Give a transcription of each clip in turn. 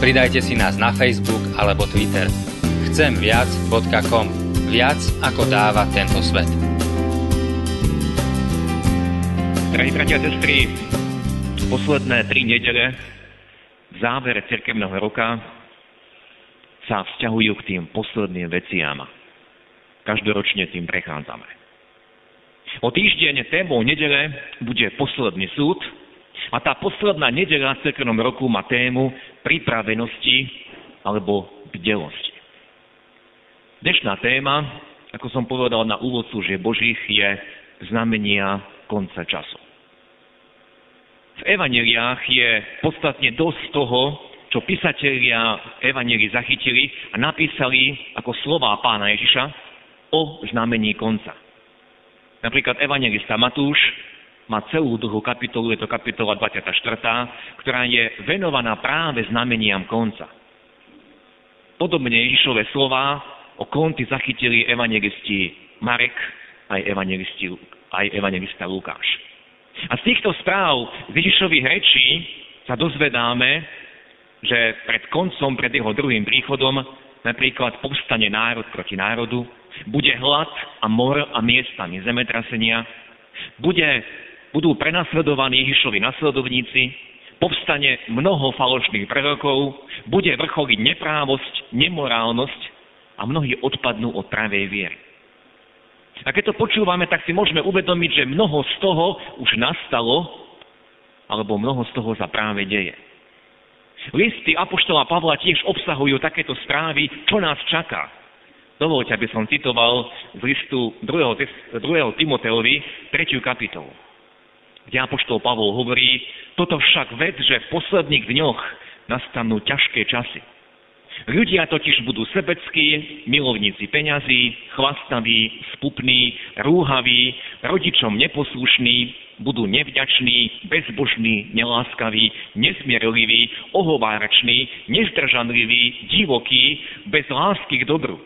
Pridajte si nás na Facebook alebo Twitter. Chcemviac.com Viac ako dáva tento svet. Drahí bratia a sestry, posledné tri nedele v závere cirkevného roka sa vzťahujú k tým posledným veciam. Každoročne tým prechádzame. O týždeň témou nedele bude posledný súd a tá posledná nedela v cirkevnom roku má tému pripravenosti alebo bdelosti. Dnešná téma, ako som povedal na úvod služieb Božích, je znamenia konca času. V evaneliách je podstatne dosť toho, čo písatelia evanelii zachytili a napísali ako slová pána Ježiša o znamení konca. Napríklad evangelista Matúš má celú druhú kapitolu, je to kapitola 24., ktorá je venovaná práve znameniam konca. Podobne Ježišové slova o konci zachytili evangelisti Marek aj, aj evangelista Lukáš. A z týchto správ z Ježišových rečí sa dozvedáme, že pred koncom, pred jeho druhým príchodom, napríklad povstane národ proti národu, bude hlad a mor a miestami zemetrasenia, bude, budú prenasledovaní Ježišovi nasledovníci, povstane mnoho falošných prorokov, bude vrcholiť neprávosť, nemorálnosť a mnohí odpadnú od pravej viery. A keď to počúvame, tak si môžeme uvedomiť, že mnoho z toho už nastalo, alebo mnoho z toho sa práve deje. Listy Apoštola Pavla tiež obsahujú takéto správy, čo nás čaká. Dovolte, aby som citoval z listu 2. 2. Timoteovi 3. kapitolu, kde Apoštol Pavol hovorí, toto však ved, že v posledných dňoch nastanú ťažké časy. Ľudia totiž budú sebeckí, milovníci peňazí, chlastaví, spupní, rúhaví, rodičom neposlušní, budú nevďační, bezbožní, neláskaví, nesmierliví, ohovárační, nezdržanliví, divokí, bez lásky k dobru.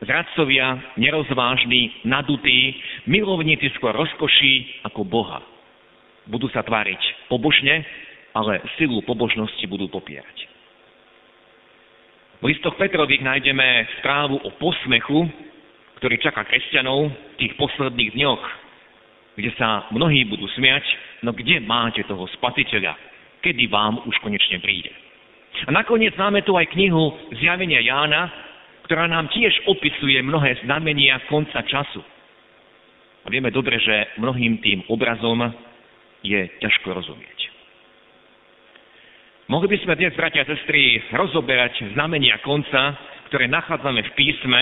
Zradcovia, nerozvážni, nadutí, milovníci skôr rozkoší ako Boha. Budú sa tváriť pobožne, ale silu pobožnosti budú popierať. V listoch Petrových nájdeme správu o posmechu, ktorý čaká kresťanov v tých posledných dňoch, kde sa mnohí budú smiať, no kde máte toho spasiteľa, kedy vám už konečne príde. A nakoniec máme tu aj knihu Zjavenia Jána, ktorá nám tiež opisuje mnohé znamenia konca času. A vieme dobre, že mnohým tým obrazom je ťažko rozumieť. Mohli by sme dnes, bratia a sestry, rozoberať znamenia konca, ktoré nachádzame v písme,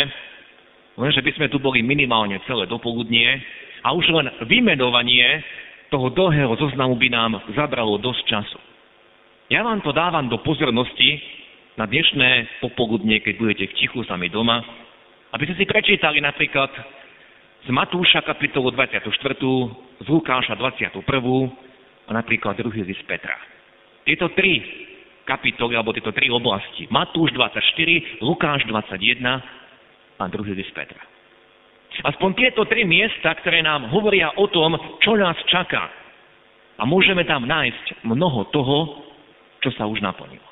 lenže by sme tu boli minimálne celé dopoludnie a už len vymenovanie toho dlhého zoznamu by nám zabralo dosť času. Ja vám to dávam do pozornosti na dnešné popoludnie, keď budete v tichu sami doma, aby ste si prečítali napríklad z Matúša kapitolu 24, z Lukáša 21 a napríklad druhý list Petra. Tieto tri kapitoly, alebo tieto tri oblasti. Matúš 24, Lukáš 21 a druhý list Petra. Aspoň tieto tri miesta, ktoré nám hovoria o tom, čo nás čaká. A môžeme tam nájsť mnoho toho, čo sa už naplnilo.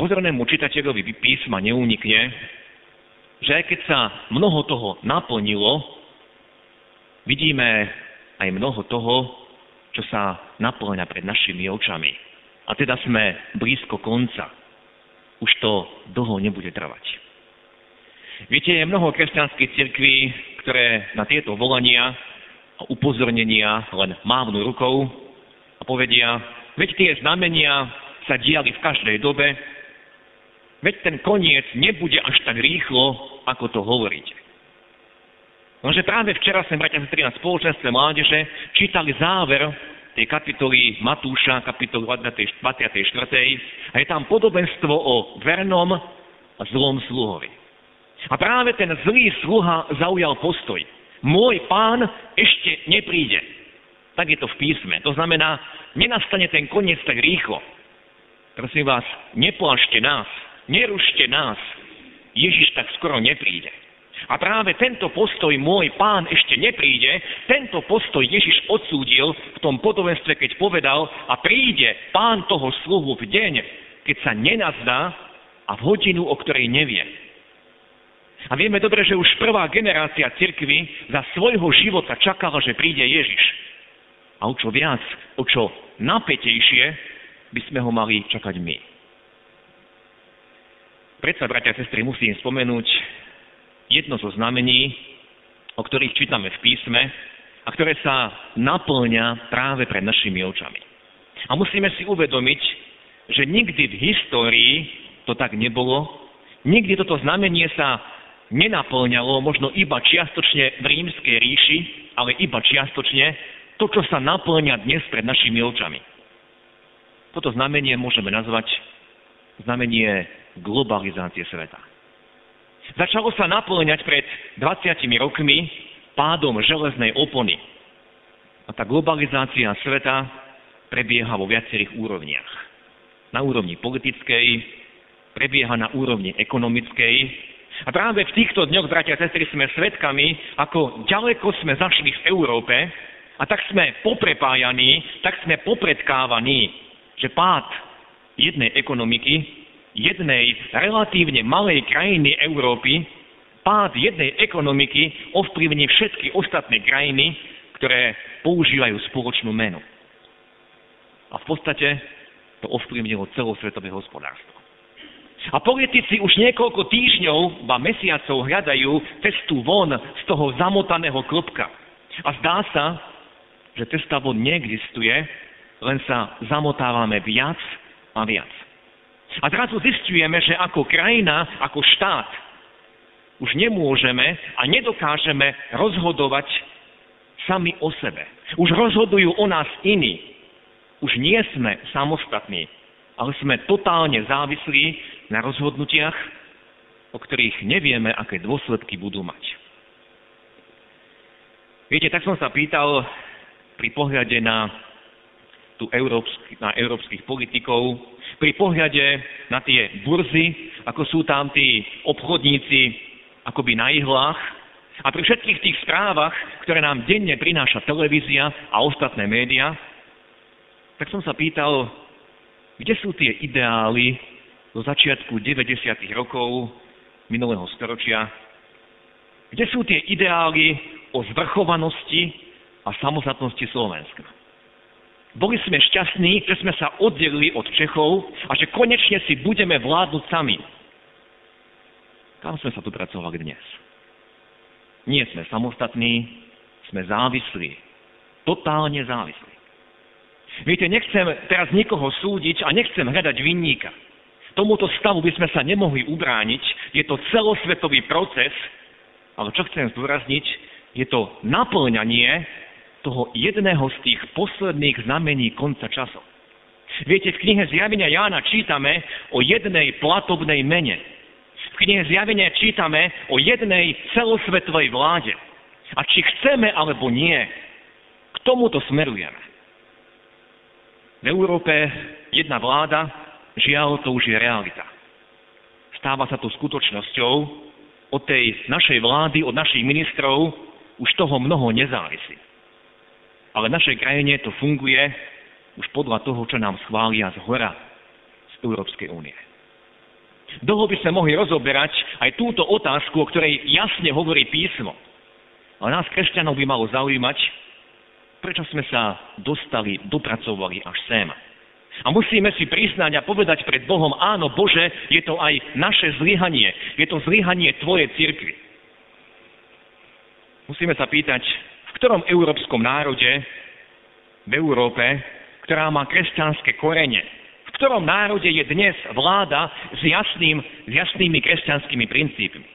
Pozornému čitateľovi písma neunikne, že aj keď sa mnoho toho naplnilo, vidíme aj mnoho toho, čo sa naplňa pred našimi očami. A teda sme blízko konca. Už to dlho nebude trvať. Viete, je mnoho kresťanských cirkví, ktoré na tieto volania a upozornenia len mávnu rukou a povedia, veď tie znamenia sa diali v každej dobe, veď ten koniec nebude až tak rýchlo, ako to hovoríte. Lenže práve včera sme, bratia sestry, na spoločenstve mládeže čítali záver tej kapitoly Matúša, kapitolu 24. A je tam podobenstvo o vernom a zlom sluhovi. A práve ten zlý sluha zaujal postoj. Môj pán ešte nepríde. Tak je to v písme. To znamená, nenastane ten koniec tak rýchlo. Prosím vás, neplašte nás, nerušte nás. Ježiš tak skoro nepríde. A práve tento postoj môj pán ešte nepríde, tento postoj Ježiš odsúdil v tom podobenstve, keď povedal a príde pán toho sluhu v deň, keď sa nenazdá a v hodinu, o ktorej nevie. A vieme dobre, že už prvá generácia cirkvy za svojho života čakala, že príde Ježiš. A o čo viac, o čo napätejšie by sme ho mali čakať my. Predsa, bratia a sestry, musím spomenúť jedno zo znamení, o ktorých čítame v písme a ktoré sa naplňa práve pred našimi očami. A musíme si uvedomiť, že nikdy v histórii to tak nebolo, nikdy toto znamenie sa nenaplňalo, možno iba čiastočne v rímskej ríši, ale iba čiastočne to, čo sa naplňa dnes pred našimi očami. Toto znamenie môžeme nazvať znamenie globalizácie sveta. Začalo sa naplňať pred 20 rokmi pádom železnej opony. A tá globalizácia sveta prebieha vo viacerých úrovniach. Na úrovni politickej, prebieha na úrovni ekonomickej. A práve v týchto dňoch, bratia a sestry, sme svedkami, ako ďaleko sme zašli v Európe a tak sme poprepájaní, tak sme popredkávaní, že pád jednej ekonomiky jednej relatívne malej krajiny Európy, pád jednej ekonomiky ovplyvní všetky ostatné krajiny, ktoré používajú spoločnú menu. A v podstate to ovplyvnilo celosvetové hospodárstvo. A politici už niekoľko týždňov, ba mesiacov hľadajú cestu von z toho zamotaného klopka. A zdá sa, že cesta von neexistuje, len sa zamotávame viac a viac. A zrazu zistujeme, že ako krajina, ako štát už nemôžeme a nedokážeme rozhodovať sami o sebe. Už rozhodujú o nás iní. Už nie sme samostatní, ale sme totálne závislí na rozhodnutiach, o ktorých nevieme, aké dôsledky budú mať. Viete, tak som sa pýtal pri pohľade na, tu európsky, na európskych politikov, pri pohľade na tie burzy, ako sú tam tí obchodníci akoby na ihlách a pri všetkých tých správach, ktoré nám denne prináša televízia a ostatné médiá, tak som sa pýtal, kde sú tie ideály do začiatku 90. rokov minulého storočia, kde sú tie ideály o zvrchovanosti a samostatnosti Slovenska. Boli sme šťastní, že sme sa oddelili od Čechov a že konečne si budeme vládnuť sami. Kam sme sa tu pracovali dnes? Nie sme samostatní, sme závislí. Totálne závislí. Viete, nechcem teraz nikoho súdiť a nechcem hľadať vinníka. Tomuto stavu by sme sa nemohli ubrániť. Je to celosvetový proces, ale čo chcem zdôrazniť, je to naplňanie toho jedného z tých posledných znamení konca časov. Viete, v knihe Zjavenia Jána čítame o jednej platobnej mene. V knihe Zjavenia čítame o jednej celosvetovej vláde. A či chceme alebo nie, k tomuto smerujeme. V Európe jedna vláda, žiaľ, to už je realita. Stáva sa to skutočnosťou, od tej našej vlády, od našich ministrov už toho mnoho nezávisí. Ale v našej krajine to funguje už podľa toho, čo nám schvália z hora z Európskej únie. Dlho by sme mohli rozoberať aj túto otázku, o ktorej jasne hovorí písmo. Ale nás, kresťanov, by malo zaujímať, prečo sme sa dostali, dopracovali až sem. A musíme si priznať a povedať pred Bohom, áno, Bože, je to aj naše zlyhanie. Je to zlyhanie Tvoje cirkvi. Musíme sa pýtať, ktorom európskom národe v Európe, ktorá má kresťanské korene, v ktorom národe je dnes vláda s, jasným, s jasnými kresťanskými princípmi.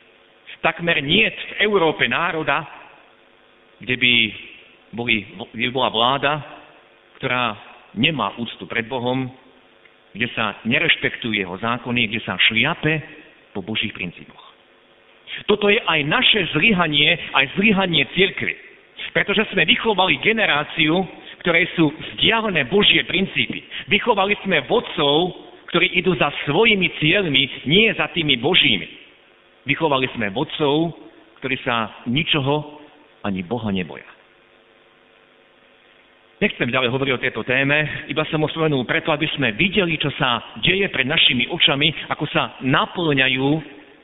Takmer nie v Európe národa, kde by, boli, kde by bola vláda, ktorá nemá úctu pred Bohom, kde sa nerešpektujú jeho zákony, kde sa šliape po Božích princípoch. Toto je aj naše zlyhanie, aj zlyhanie cirkvy. Pretože sme vychovali generáciu, ktoré sú vzdialené Božie princípy. Vychovali sme vodcov, ktorí idú za svojimi cieľmi, nie za tými Božími. Vychovali sme vodcov, ktorí sa ničoho ani Boha neboja. Nechcem ďalej hovoriť o tejto téme, iba som ho preto, aby sme videli, čo sa deje pred našimi očami, ako sa naplňajú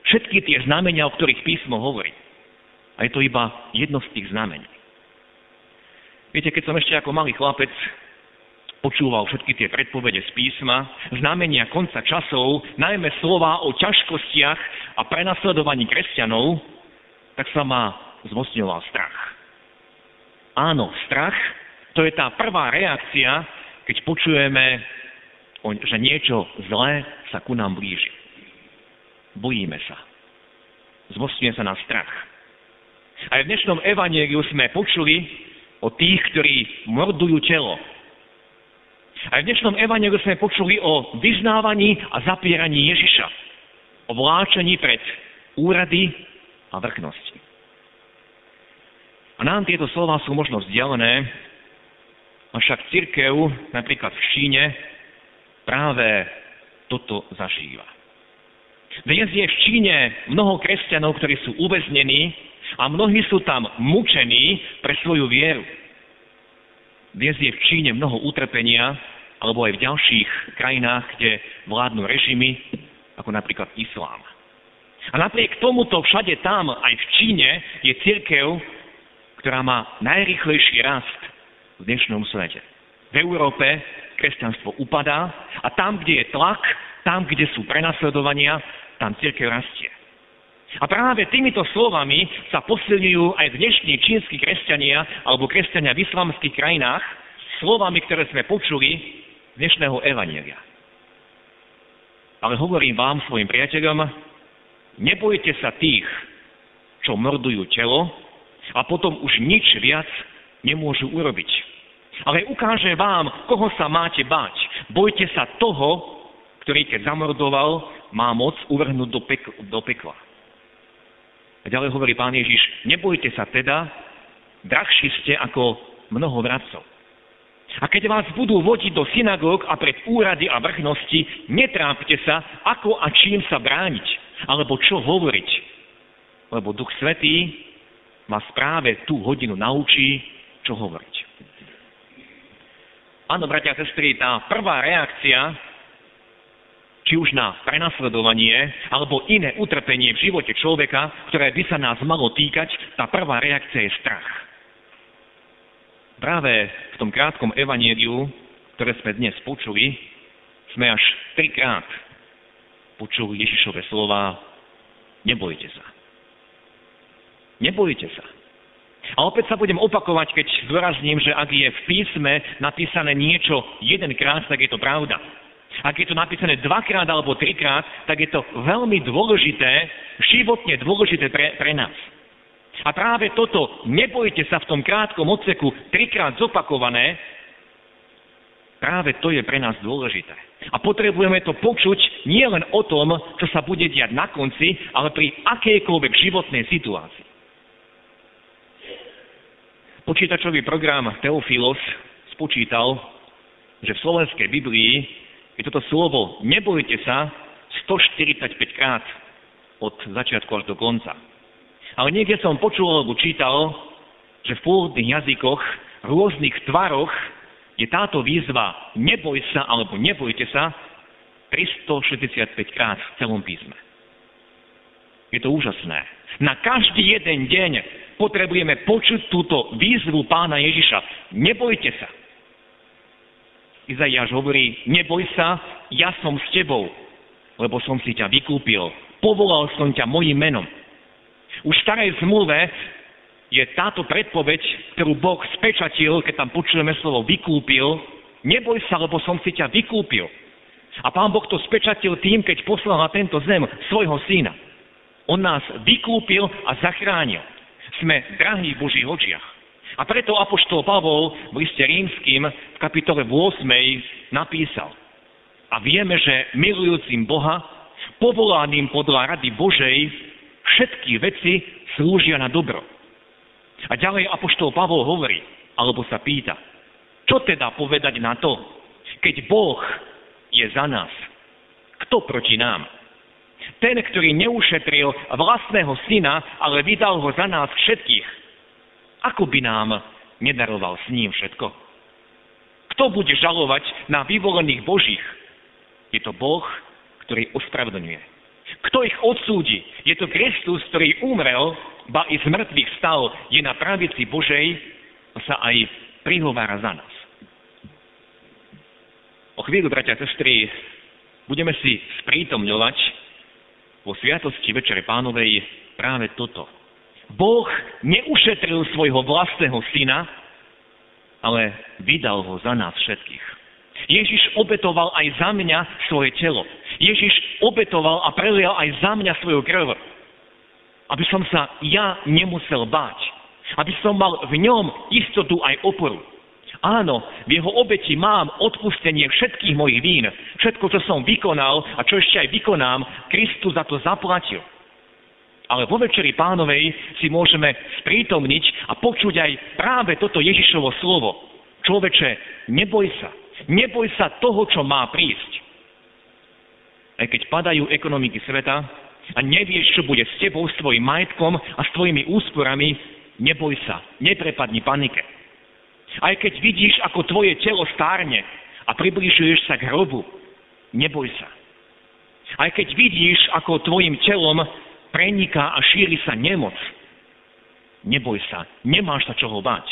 všetky tie znamenia, o ktorých písmo hovorí. A je to iba jedno z tých znamení. Viete, keď som ešte ako malý chlapec počúval všetky tie predpovede z písma, znamenia konca časov, najmä slova o ťažkostiach a prenasledovaní kresťanov, tak sa ma zmocňoval strach. Áno, strach to je tá prvá reakcia, keď počujeme, že niečo zlé sa ku nám blíži. Bojíme sa. Zmostňuje sa na strach. Aj v dnešnom evanieliu sme počuli o tých, ktorí mordujú telo. Aj v dnešnom evanieliu sme počuli o vyznávaní a zapieraní Ježiša. O vláčení pred úrady a vrchnosti. A nám tieto slova sú možno vzdialené, Avšak církev napríklad v Číne práve toto zažíva. Dnes je v Číne mnoho kresťanov, ktorí sú uväznení a mnohí sú tam mučení pre svoju vieru. Dnes je v Číne mnoho utrpenia, alebo aj v ďalších krajinách, kde vládnu režimy, ako napríklad islám. A napriek tomuto všade tam, aj v Číne, je církev, ktorá má najrychlejší rast v dnešnom svete. V Európe kresťanstvo upadá a tam, kde je tlak, tam, kde sú prenasledovania, tam církev rastie. A práve týmito slovami sa posilňujú aj dnešní čínsky kresťania alebo kresťania v islamských krajinách slovami, ktoré sme počuli dnešného evanielia. Ale hovorím vám, svojim priateľom, nebojte sa tých, čo mordujú telo a potom už nič viac nemôžu urobiť ale ukáže vám, koho sa máte bať. Bojte sa toho, ktorý keď zamordoval, má moc uvrhnúť do, pek- do pekla. A ďalej hovorí pán Ježiš, nebojte sa teda, drahší ste ako mnoho vradcov. A keď vás budú vodiť do synagóg a pred úrady a vrchnosti, netrápte sa, ako a čím sa brániť, alebo čo hovoriť. Lebo Duch Svetý vás práve tú hodinu naučí, čo hovoriť. Áno, bratia a sestry, tá prvá reakcia, či už na prenasledovanie alebo iné utrpenie v živote človeka, ktoré by sa nás malo týkať, tá prvá reakcia je strach. Práve v tom krátkom evanieliu, ktoré sme dnes počuli, sme až trikrát počuli Ježišove slova nebojte sa. Nebojte sa. A opäť sa budem opakovať, keď zdôrazním, že ak je v písme napísané niečo jedenkrát, tak je to pravda. Ak je to napísané dvakrát alebo trikrát, tak je to veľmi dôležité, životne dôležité pre, pre nás. A práve toto, nebojte sa v tom krátkom odseku trikrát zopakované, práve to je pre nás dôležité. A potrebujeme to počuť nie len o tom, čo sa bude diať na konci, ale pri akejkoľvek životnej situácii. Počítačový program Teofilos spočítal, že v slovenskej Biblii je toto slovo nebojte sa 145 krát od začiatku až do konca. Ale niekde som počul alebo čítal, že v pôvodných jazykoch, rôznych tvaroch je táto výzva neboj sa alebo nebojte sa 365 krát v celom písme. Je to úžasné. Na každý jeden deň potrebujeme počuť túto výzvu pána Ježiša. Nebojte sa. Izaiáš hovorí, neboj sa, ja som s tebou, lebo som si ťa vykúpil. Povolal som ťa mojim menom. Už v starej zmluve je táto predpoveď, ktorú Boh spečatil, keď tam počujeme slovo vykúpil, neboj sa, lebo som si ťa vykúpil. A pán Boh to spečatil tým, keď poslal na tento zem svojho syna. On nás vykúpil a zachránil. Sme drahí v Božích očiach. A preto Apoštol Pavol v liste rímským v kapitole 8 napísal A vieme, že milujúcim Boha, povolaným podľa rady Božej, všetky veci slúžia na dobro. A ďalej Apoštol Pavol hovorí, alebo sa pýta, čo teda povedať na to, keď Boh je za nás, kto proti nám? Ten, ktorý neušetril vlastného syna, ale vydal ho za nás všetkých, ako by nám nedaroval s ním všetko? Kto bude žalovať na vyvolených Božích? Je to Boh, ktorý ospravedlňuje. Kto ich odsúdi? Je to Kristus, ktorý umrel, ba i z mŕtvych stal, je na pravici Božej a sa aj prihovára za nás. O chvíľu, bratia a sestry, budeme si sprítomňovať vo Sviatosti Večere Pánovej práve toto – Boh neušetril svojho vlastného syna, ale vydal ho za nás všetkých. Ježiš obetoval aj za mňa svoje telo. Ježiš obetoval a prelial aj za mňa svoju krv. Aby som sa ja nemusel báť. Aby som mal v ňom istotu aj oporu. Áno, v jeho obeti mám odpustenie všetkých mojich vín. Všetko, čo som vykonal a čo ešte aj vykonám, Kristus za to zaplatil. Ale vo Večeri pánovej si môžeme sprítomniť a počuť aj práve toto Ježišovo slovo. Človeče, neboj sa. Neboj sa toho, čo má prísť. Aj keď padajú ekonomiky sveta a nevieš, čo bude s tebou, s tvojim majetkom a s tvojimi úsporami, neboj sa. Neprepadni panike. Aj keď vidíš, ako tvoje telo stárne a približuješ sa k hrobu, neboj sa. Aj keď vidíš, ako tvojim telom preniká a šíri sa nemoc. Neboj sa, nemáš sa čoho bať.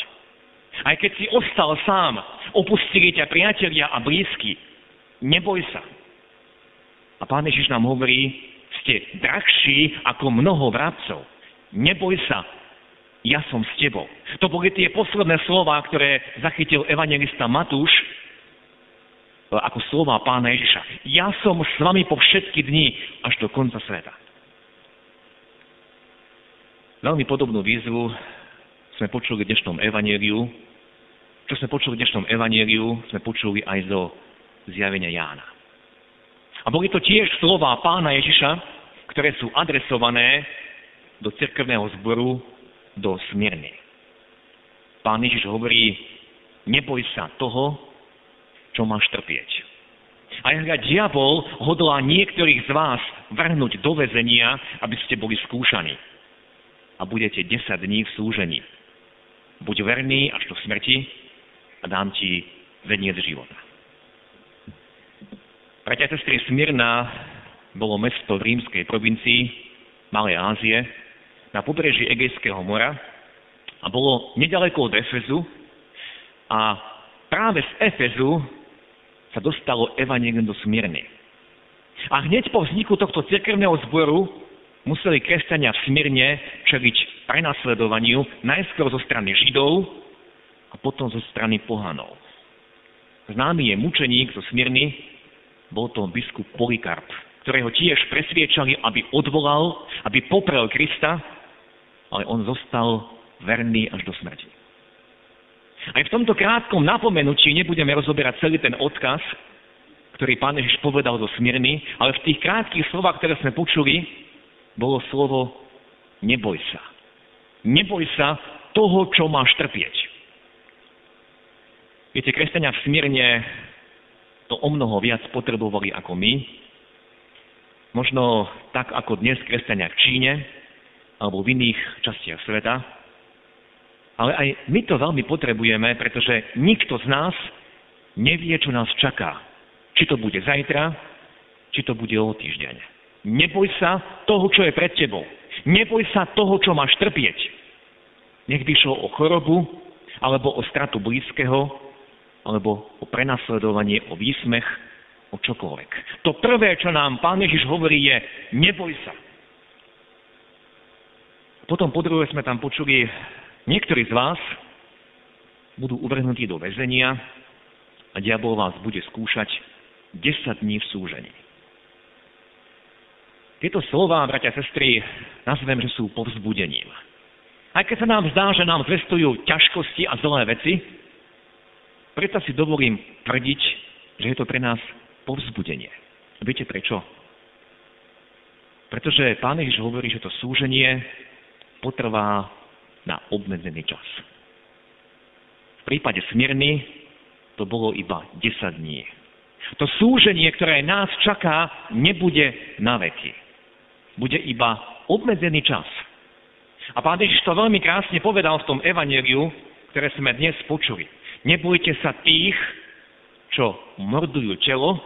Aj keď si ostal sám, opustili ťa priatelia a blízky, neboj sa. A Pán Ježiš nám hovorí, ste drahší ako mnoho vrabcov. Neboj sa, ja som s tebou. To boli tie posledné slova, ktoré zachytil evangelista Matúš ako slova pána Ježiša. Ja som s vami po všetky dni až do konca sveta. Veľmi podobnú výzvu sme počuli v dnešnom evaneliu. Čo sme počuli v dnešnom evaneliu, sme počuli aj zo zjavenia Jána. A boli to tiež slova pána Ježiša, ktoré sú adresované do cirkevného zboru do Smirny. Pán Ježiš hovorí, neboj sa toho, čo máš trpieť. A hľa diabol hodlá niektorých z vás vrhnúť do väzenia, aby ste boli skúšaní a budete 10 dní v súžení. Buď verný až do smrti a dám ti veniec života. Bratia sestry, Smyrna bolo mesto v rímskej provincii Malej Ázie na pobreží Egejského mora a bolo nedaleko od Efezu a práve z Efezu sa dostalo evanelium do Smyrny. A hneď po vzniku tohto cirkevného zboru museli kresťania v Smyrne čeliť prenasledovaniu najskôr zo strany Židov a potom zo strany pohanov. Známy je mučeník zo Smyrny, bol to biskup Polikarp, ktorého tiež presviečali, aby odvolal, aby poprel Krista, ale on zostal verný až do smrti. Aj v tomto krátkom napomenutí nebudeme rozoberať celý ten odkaz, ktorý pán Ježiš povedal zo Smyrny, ale v tých krátkých slovách, ktoré sme počuli, bolo slovo neboj sa. Neboj sa toho, čo máš trpieť. Viete, kresťania v Smírne to o mnoho viac potrebovali ako my. Možno tak ako dnes kresťania v Číne alebo v iných častiach sveta. Ale aj my to veľmi potrebujeme, pretože nikto z nás nevie, čo nás čaká. Či to bude zajtra, či to bude o týždeň. Neboj sa toho, čo je pred tebou. Neboj sa toho, čo máš trpieť. Nech by šlo o chorobu, alebo o stratu blízkeho, alebo o prenasledovanie, o výsmech, o čokoľvek. To prvé, čo nám Pán Ježiš hovorí, je neboj sa. Potom po druhé sme tam počuli, niektorí z vás budú uvrhnutí do väzenia a diabol vás bude skúšať 10 dní v súžení. Tieto slova, bratia a sestry, nazvem, že sú povzbudením. Aj keď sa nám zdá, že nám zvestujú ťažkosti a zlé veci, preto si dovolím tvrdiť, že je to pre nás povzbudenie. Viete prečo? Pretože Pán Ježiš hovorí, že to súženie potrvá na obmedzený čas. V prípade Smirny to bolo iba 10 dní. To súženie, ktoré nás čaká, nebude na veky. Bude iba obmedzený čas. A pán Ježiš to veľmi krásne povedal v tom evaneliu, ktoré sme dnes počuli. Nebojte sa tých, čo mordujú telo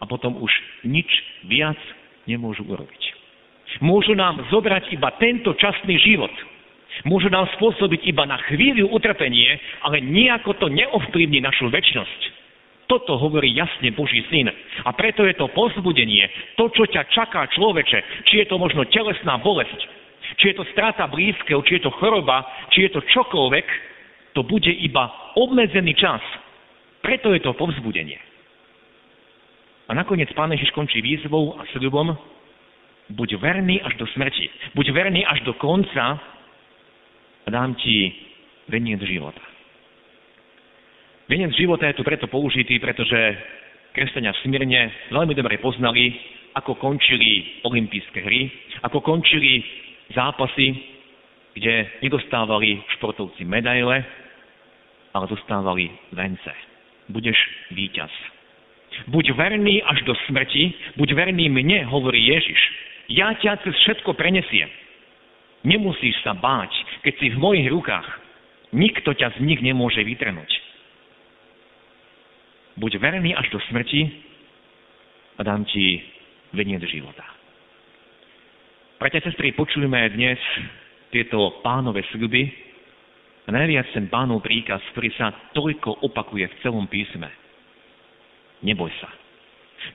a potom už nič viac nemôžu urobiť. Môžu nám zobrať iba tento časný život. Môžu nám spôsobiť iba na chvíľu utrpenie, ale nejako to neovplyvní našu väčšnosť. Toto hovorí jasne Boží syn. A preto je to pozbudenie, to, čo ťa čaká človeče, či je to možno telesná bolesť, či je to strata blízkeho, či je to choroba, či je to čokoľvek, to bude iba obmedzený čas. Preto je to povzbudenie. A nakoniec Pán Ježiš končí výzvou a sľubom, buď verný až do smrti, buď verný až do konca a dám ti veniec života. Veniec života je tu preto použitý, pretože kresťania v Smyrne veľmi dobre poznali, ako končili olympijské hry, ako končili zápasy, kde nedostávali športovci medaile, ale dostávali vence. Budeš víťaz. Buď verný až do smrti, buď verný mne, hovorí Ježiš. Ja ťa cez všetko prenesiem. Nemusíš sa báť, keď si v mojich rukách. Nikto ťa z nich nemôže vytrhnúť. Buď verný až do smrti a dám ti veniec života. Bratia a sestry, počujeme dnes tieto pánové sľuby a najviac ten pánov príkaz, ktorý sa toľko opakuje v celom písme. Neboj sa.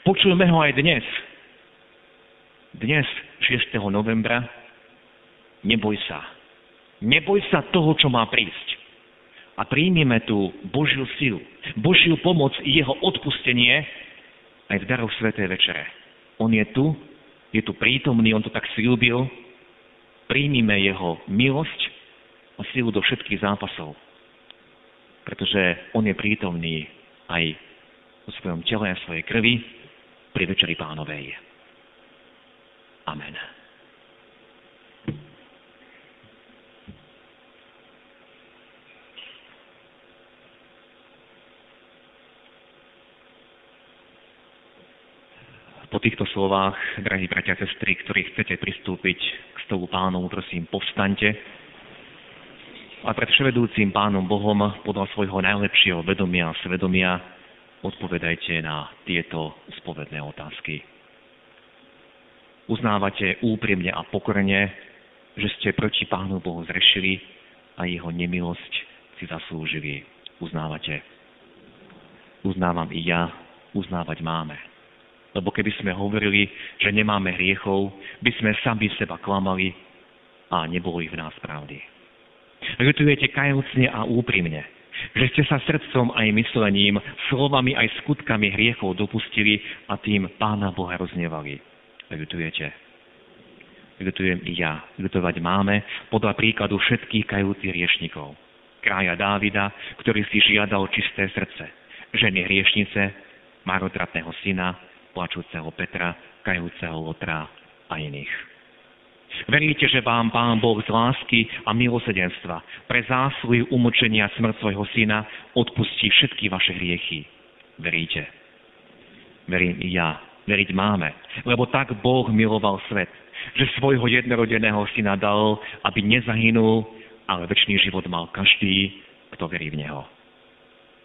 Počujeme ho aj dnes. Dnes, 6. novembra, neboj sa. Neboj sa toho, čo má prísť. A príjmime tú Božiu silu, Božiu pomoc i jeho odpustenie aj v daroch Svetej Večere. On je tu, je tu prítomný, on to tak slúbil. Príjmime jeho milosť a silu do všetkých zápasov. Pretože on je prítomný aj vo svojom tele a svojej krvi pri Večeri Pánovej. Amen. Po týchto slovách, drahí bratia a sestry, ktorí chcete pristúpiť k stolu pánov, prosím, povstaňte a pred vševedúcim pánom Bohom podľa svojho najlepšieho vedomia a svedomia odpovedajte na tieto spovedné otázky. Uznávate úprimne a pokorne, že ste proti Pánu Bohu zrešili a jeho nemilosť si zaslúžili. Uznávate. Uznávam i ja, uznávať máme. Lebo keby sme hovorili, že nemáme hriechov, by sme sami seba klamali a nebolo ich v nás pravdy. Ľutujete kajúcne a úprimne, že ste sa srdcom aj myslením, slovami aj skutkami hriechov dopustili a tým Pána Boha roznevali. Ľutujete. Ľutujem i ja. Ľutovať máme podľa príkladu všetkých kajúcich riešnikov. Krája Dávida, ktorý si žiadal čisté srdce. Ženy hriešnice, marotratného syna, plačúceho Petra, kajúceho Lotra a iných. Veríte, že vám Pán Boh z lásky a milosedenstva pre zásluhy umočenia smrť svojho syna odpustí všetky vaše hriechy. Veríte? Verím i ja. Veriť máme. Lebo tak Boh miloval svet, že svojho jednorodeného syna dal, aby nezahynul, ale väčší život mal každý, kto verí v Neho.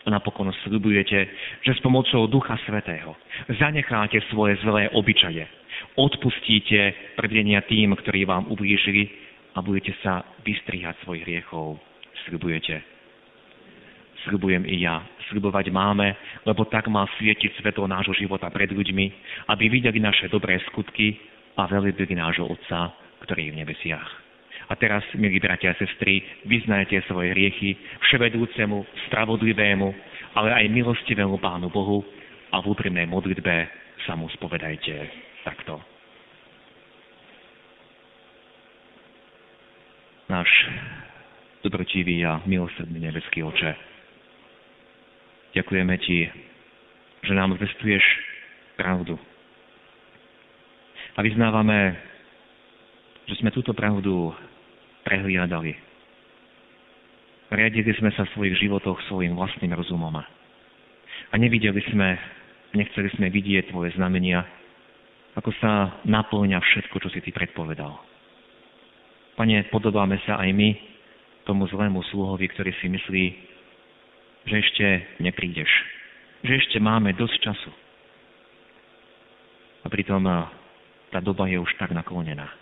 A napokon slibujete, že s pomocou Ducha Svetého zanecháte svoje zlé obyčaje, odpustíte predvenia tým, ktorí vám ublížili a budete sa vystrihať svojich hriechov. Slibujete. Slibujem i ja. Slibovať máme, lebo tak má svietiť svetlo nášho života pred ľuďmi, aby videli naše dobré skutky a velebili nášho Otca, ktorý je v nebesiach. A teraz, milí bratia a sestry, vyznajte svoje hriechy vševedúcemu, spravodlivému, ale aj milostivému Pánu Bohu a v úprimnej modlitbe sa mu spovedajte takto. Náš dobrotivý a milosrdný nebeský oče. Ďakujeme Ti, že nám zvestuješ pravdu. A vyznávame, že sme túto pravdu prehliadali. Riadili sme sa v svojich životoch svojim vlastným rozumom. A nevideli sme, nechceli sme vidieť Tvoje znamenia, ako sa naplňa všetko, čo si Ty predpovedal. Pane, podobáme sa aj my tomu zlému sluhovi, ktorý si myslí, že ešte neprídeš, že ešte máme dosť času. A pritom tá doba je už tak naklonená.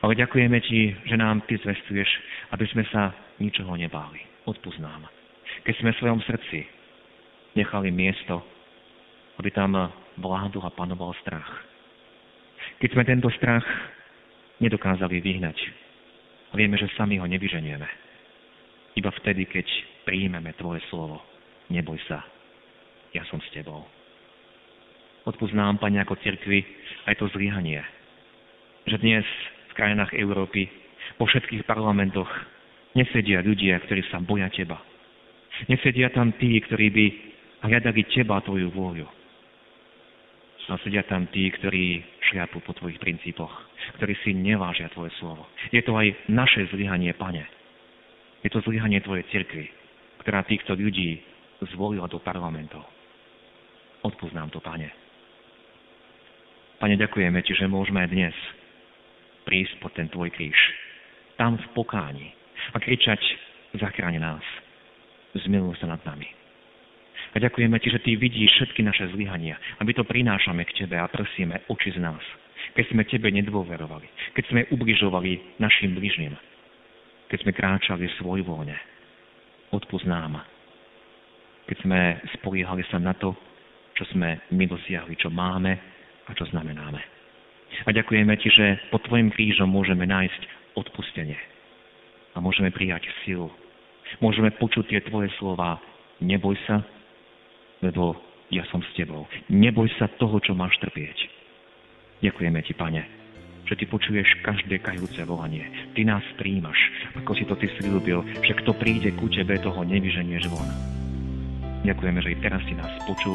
Ale ďakujeme Ti, že nám Ty zvestuješ, aby sme sa ničoho nebáli. Odpúsť nám. Keď sme v svojom srdci nechali miesto, aby tam vládol a panoval strach. Keď sme tento strach nedokázali vyhnať, vieme, že sami ho nevyženieme. Iba vtedy, keď príjmeme Tvoje slovo. Neboj sa, ja som s Tebou. Odpoznám, Pane, ako cirkvi aj to zlyhanie, že dnes v krajinách Európy, po všetkých parlamentoch, nesedia ľudia, ktorí sa boja Teba. Nesedia tam tí, ktorí by hľadali Teba, Tvoju vôľu. A sedia tam tí, ktorí šliapu po Tvojich princípoch, ktorí si nevážia Tvoje slovo. Je to aj naše zlyhanie, Pane. Je to zlyhanie Tvojej cirkvi, ktorá týchto ľudí zvolila do parlamentov. Odpúsť to, Pane. Pane, ďakujeme Ti, že môžeme dnes prísť pod ten Tvoj kríž. Tam v pokáni. A kričať, zachráň nás. Zmiluj sa nad nami. A ďakujeme Ti, že Ty vidíš všetky naše zlyhania. A my to prinášame k Tebe a prosíme, oči z nás. Keď sme Tebe nedôverovali. Keď sme ubližovali našim bližným. Keď sme kráčali svojvoľne odpúsť nám. Keď sme spoliehali sa na to, čo sme my dosiahli, čo máme a čo znamenáme. A ďakujeme Ti, že pod Tvojim krížom môžeme nájsť odpustenie. A môžeme prijať silu. Môžeme počuť tie Tvoje slova. Neboj sa, lebo ja som s Tebou. Neboj sa toho, čo máš trpieť. Ďakujeme Ti, Pane, že Ty počuješ každé kajúce volanie. Ty nás príjmaš, ako si to Ty slúbil, že kto príde ku Tebe, toho nevyženieš von. Ďakujeme, že i teraz si nás počul